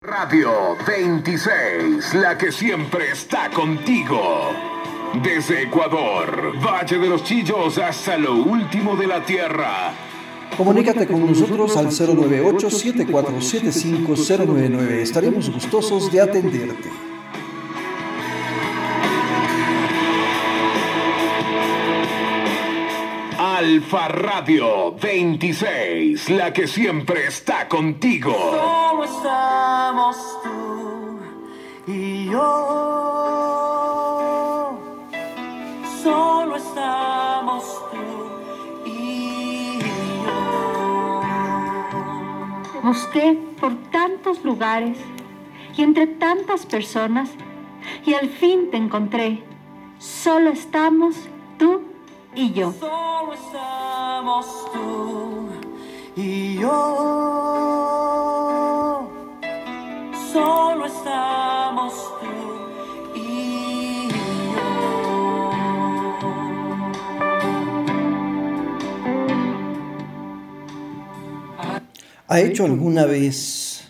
Radio 26, la que siempre está contigo. Desde Ecuador, Valle de los Chillos hasta lo último de la tierra. Comunícate con nosotros al 098-7475-099. Estaremos gustosos de atenderte. Alfa Radio 26, la que siempre está contigo. Solo estamos tú y yo. Solo estamos tú y yo. Busqué por tantos lugares y entre tantas personas y al fin te encontré. Solo estamos tú y yo. Solo estamos tú y yo. Solo estamos tú y yo. ¿Ha hecho alguna vez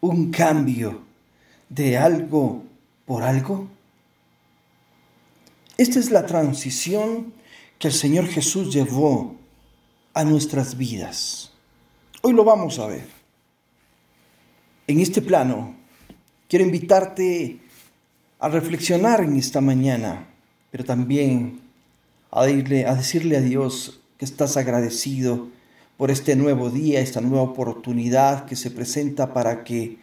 un cambio de algo por algo? Esta es la transición que el Señor Jesús llevó a nuestras vidas. Hoy lo vamos a ver. En este plano, quiero invitarte a reflexionar en esta mañana, pero también a, a decirle a Dios que estás agradecido por este nuevo día, esta nueva oportunidad que se presenta para que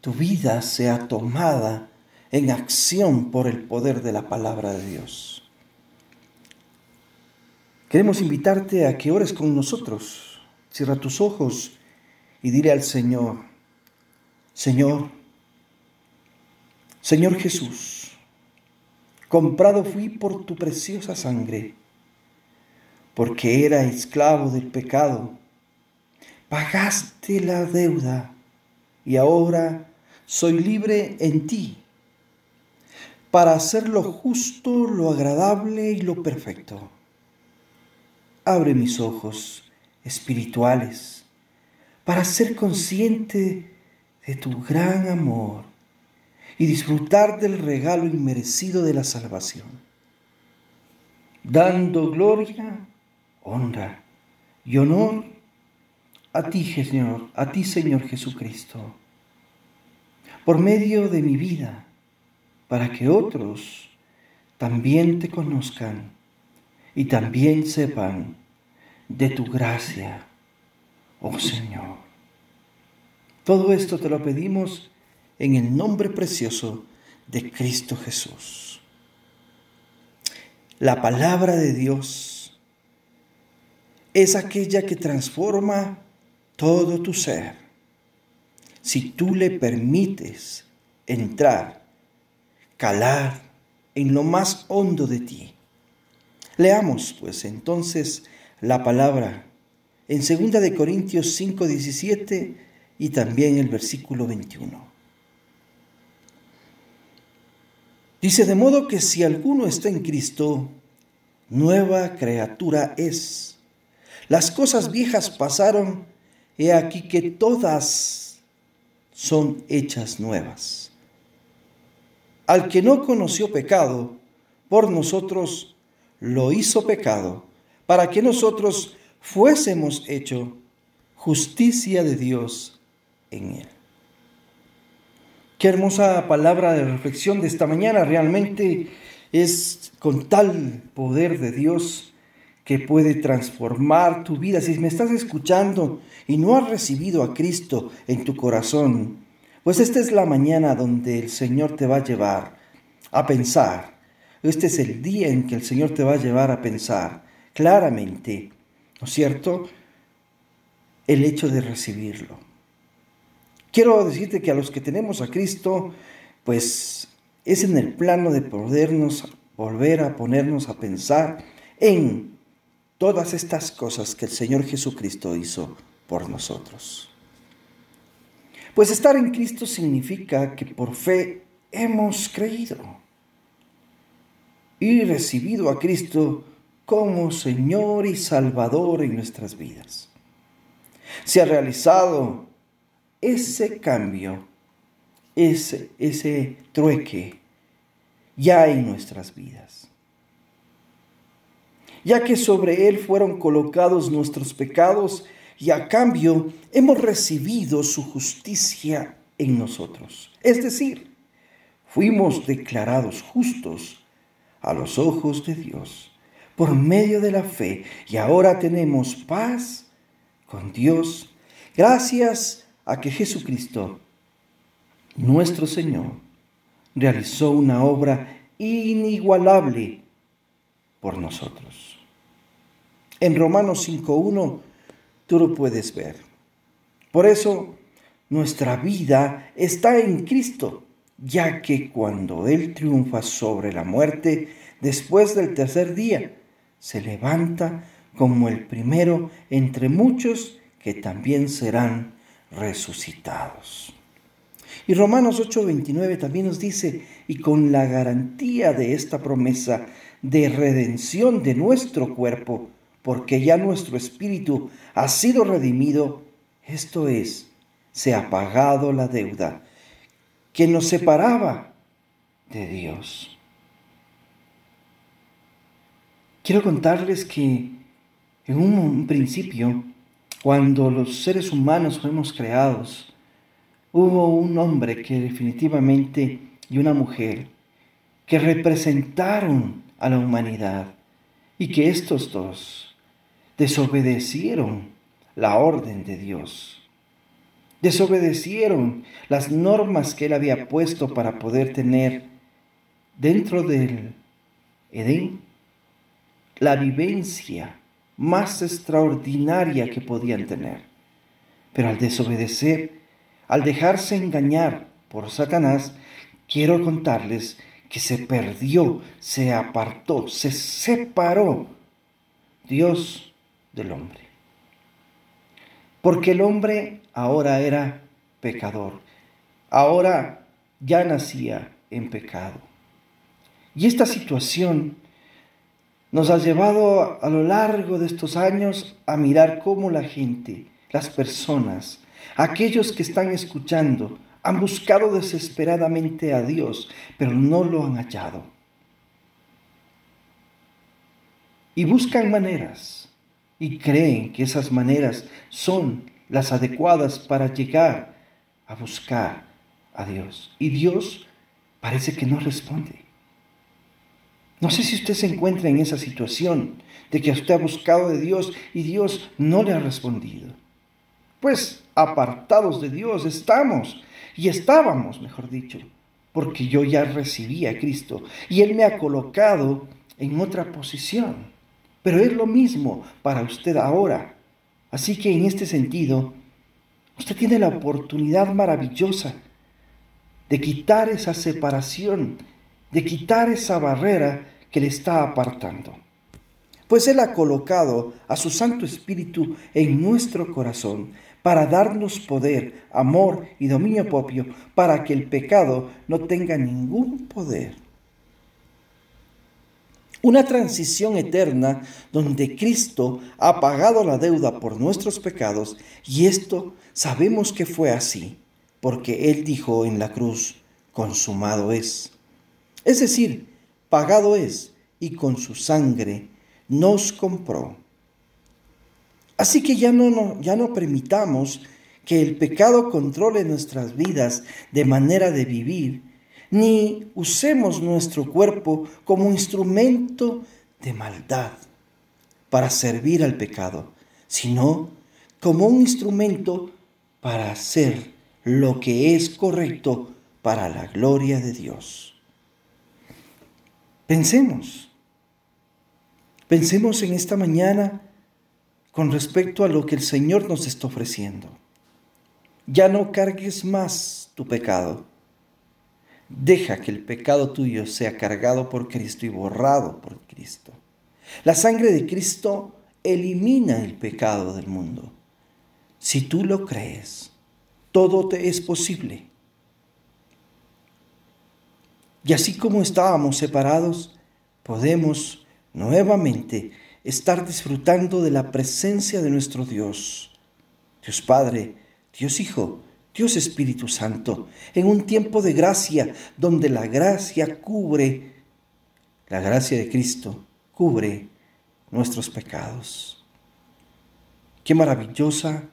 tu vida sea tomada en acción por el poder de la palabra de Dios. Queremos invitarte a que ores con nosotros. Cierra tus ojos y dile al Señor, Señor, Señor Jesús, comprado fui por tu preciosa sangre, porque era esclavo del pecado. Pagaste la deuda y ahora soy libre en ti para hacer lo justo, lo agradable y lo perfecto. Abre mis ojos espirituales para ser consciente de tu gran amor y disfrutar del regalo inmerecido de la salvación, dando gloria, honra y honor a ti, Señor, a ti, Señor Jesucristo, por medio de mi vida para que otros también te conozcan y también sepan de tu gracia, oh Señor. Todo esto te lo pedimos en el nombre precioso de Cristo Jesús. La palabra de Dios es aquella que transforma todo tu ser. Si tú le permites entrar calar en lo más hondo de ti. Leamos pues entonces la palabra en 2 de Corintios 5:17 y también el versículo 21. Dice de modo que si alguno está en Cristo, nueva criatura es. Las cosas viejas pasaron, he aquí que todas son hechas nuevas al que no conoció pecado, por nosotros lo hizo pecado, para que nosotros fuésemos hecho justicia de Dios en él. Qué hermosa palabra de reflexión de esta mañana, realmente es con tal poder de Dios que puede transformar tu vida. Si me estás escuchando y no has recibido a Cristo en tu corazón, pues esta es la mañana donde el Señor te va a llevar a pensar. Este es el día en que el Señor te va a llevar a pensar claramente, ¿no es cierto? El hecho de recibirlo. Quiero decirte que a los que tenemos a Cristo, pues es en el plano de podernos volver a ponernos a pensar en todas estas cosas que el Señor Jesucristo hizo por nosotros. Pues estar en Cristo significa que por fe hemos creído y recibido a Cristo como Señor y Salvador en nuestras vidas. Se ha realizado ese cambio, ese, ese trueque, ya en nuestras vidas. Ya que sobre Él fueron colocados nuestros pecados y a cambio hemos recibido su justicia en nosotros. Es decir, fuimos declarados justos a los ojos de Dios por medio de la fe y ahora tenemos paz con Dios gracias a que Jesucristo, nuestro Señor, realizó una obra inigualable por nosotros. En Romanos 5.1 tú lo puedes ver. Por eso nuestra vida está en Cristo, ya que cuando Él triunfa sobre la muerte, después del tercer día, se levanta como el primero entre muchos que también serán resucitados. Y Romanos 8:29 también nos dice, y con la garantía de esta promesa de redención de nuestro cuerpo, porque ya nuestro espíritu ha sido redimido, esto es, se ha pagado la deuda que nos separaba de Dios. Quiero contarles que en un principio, cuando los seres humanos fuimos creados, hubo un hombre que definitivamente y una mujer que representaron a la humanidad y que estos dos desobedecieron la orden de Dios. Desobedecieron las normas que él había puesto para poder tener dentro del Edén la vivencia más extraordinaria que podían tener. Pero al desobedecer, al dejarse engañar por Satanás, quiero contarles que se perdió, se apartó, se separó Dios del hombre. Porque el hombre ahora era pecador, ahora ya nacía en pecado. Y esta situación nos ha llevado a lo largo de estos años a mirar cómo la gente, las personas, aquellos que están escuchando, han buscado desesperadamente a Dios, pero no lo han hallado. Y buscan maneras y creen que esas maneras son las adecuadas para llegar a buscar a Dios. Y Dios parece que no responde. No sé si usted se encuentra en esa situación de que usted ha buscado de Dios y Dios no le ha respondido. Pues apartados de Dios estamos y estábamos, mejor dicho, porque yo ya recibí a Cristo y Él me ha colocado en otra posición. Pero es lo mismo para usted ahora. Así que en este sentido, usted tiene la oportunidad maravillosa de quitar esa separación de quitar esa barrera que le está apartando. Pues Él ha colocado a su Santo Espíritu en nuestro corazón para darnos poder, amor y dominio propio, para que el pecado no tenga ningún poder. Una transición eterna donde Cristo ha pagado la deuda por nuestros pecados y esto sabemos que fue así, porque Él dijo en la cruz, consumado es. Es decir, pagado es y con su sangre nos compró. Así que ya no, ya no permitamos que el pecado controle nuestras vidas de manera de vivir, ni usemos nuestro cuerpo como instrumento de maldad para servir al pecado, sino como un instrumento para hacer lo que es correcto para la gloria de Dios. Pensemos, pensemos en esta mañana con respecto a lo que el Señor nos está ofreciendo. Ya no cargues más tu pecado. Deja que el pecado tuyo sea cargado por Cristo y borrado por Cristo. La sangre de Cristo elimina el pecado del mundo. Si tú lo crees, todo te es posible. Y así como estábamos separados, podemos nuevamente estar disfrutando de la presencia de nuestro Dios. Dios Padre, Dios Hijo, Dios Espíritu Santo, en un tiempo de gracia, donde la gracia cubre, la gracia de Cristo cubre nuestros pecados. Qué maravillosa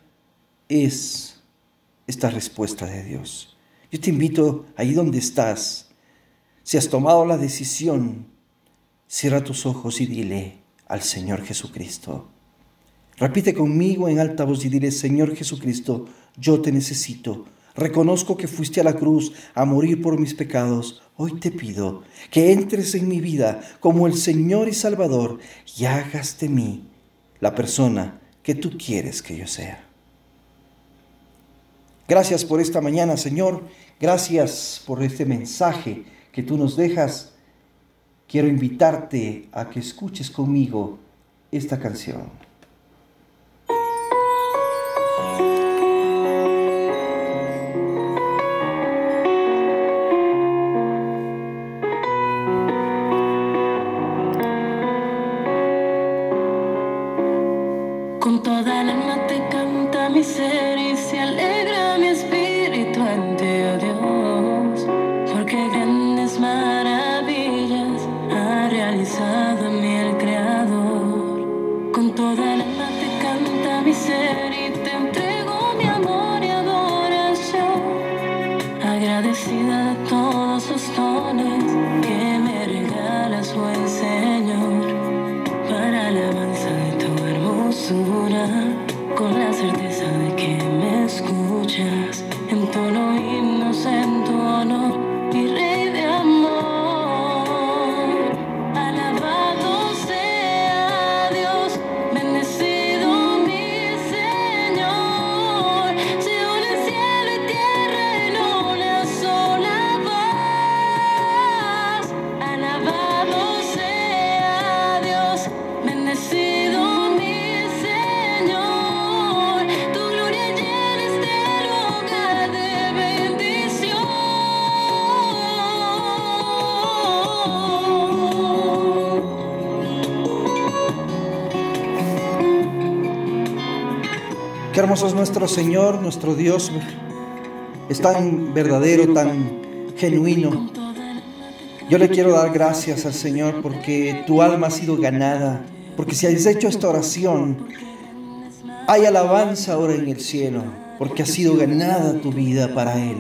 es esta respuesta de Dios. Yo te invito ahí donde estás, si has tomado la decisión, cierra tus ojos y dile al Señor Jesucristo. Repite conmigo en alta voz y dile, Señor Jesucristo, yo te necesito. Reconozco que fuiste a la cruz a morir por mis pecados. Hoy te pido que entres en mi vida como el Señor y Salvador y hagas de mí la persona que tú quieres que yo sea. Gracias por esta mañana, Señor. Gracias por este mensaje que tú nos dejas. Quiero invitarte a que escuches conmigo esta canción. Qué hermoso es nuestro Señor, nuestro Dios. Es tan verdadero, tan genuino. Yo le quiero dar gracias al Señor porque tu alma ha sido ganada, porque si has hecho esta oración, hay alabanza ahora en el cielo, porque ha sido ganada tu vida para Él.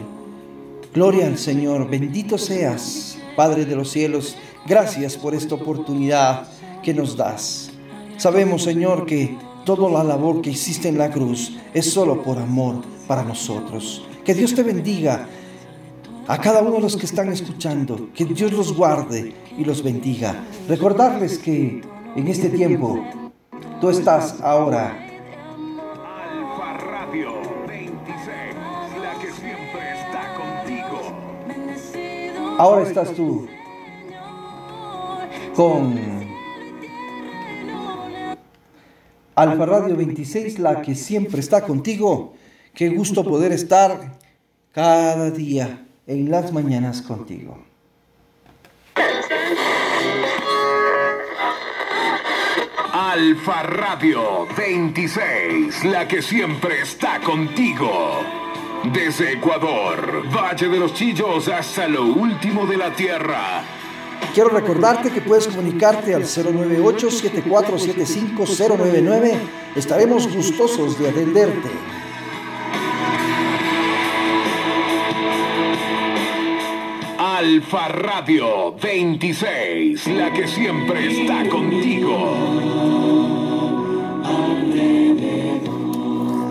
Gloria al Señor, bendito seas, Padre de los cielos, gracias por esta oportunidad que nos das. Sabemos, Señor, que toda la labor que hiciste en la cruz es solo por amor para nosotros. Que Dios te bendiga a cada uno de los que están escuchando, que Dios los guarde y los bendiga. Recordarles que en este tiempo tú estás ahora. Alfa Radio 26, la que siempre está contigo. Ahora estás tú con Alfa Radio 26, la que siempre está contigo. Qué gusto poder estar cada día en las mañanas contigo. Alfa Radio 26, la que siempre está contigo. Desde Ecuador, Valle de los Chillos hasta lo último de la Tierra Quiero recordarte que puedes comunicarte al 098-7475-099. Estaremos gustosos de atenderte. Alfa Radio 26, la que siempre está contigo.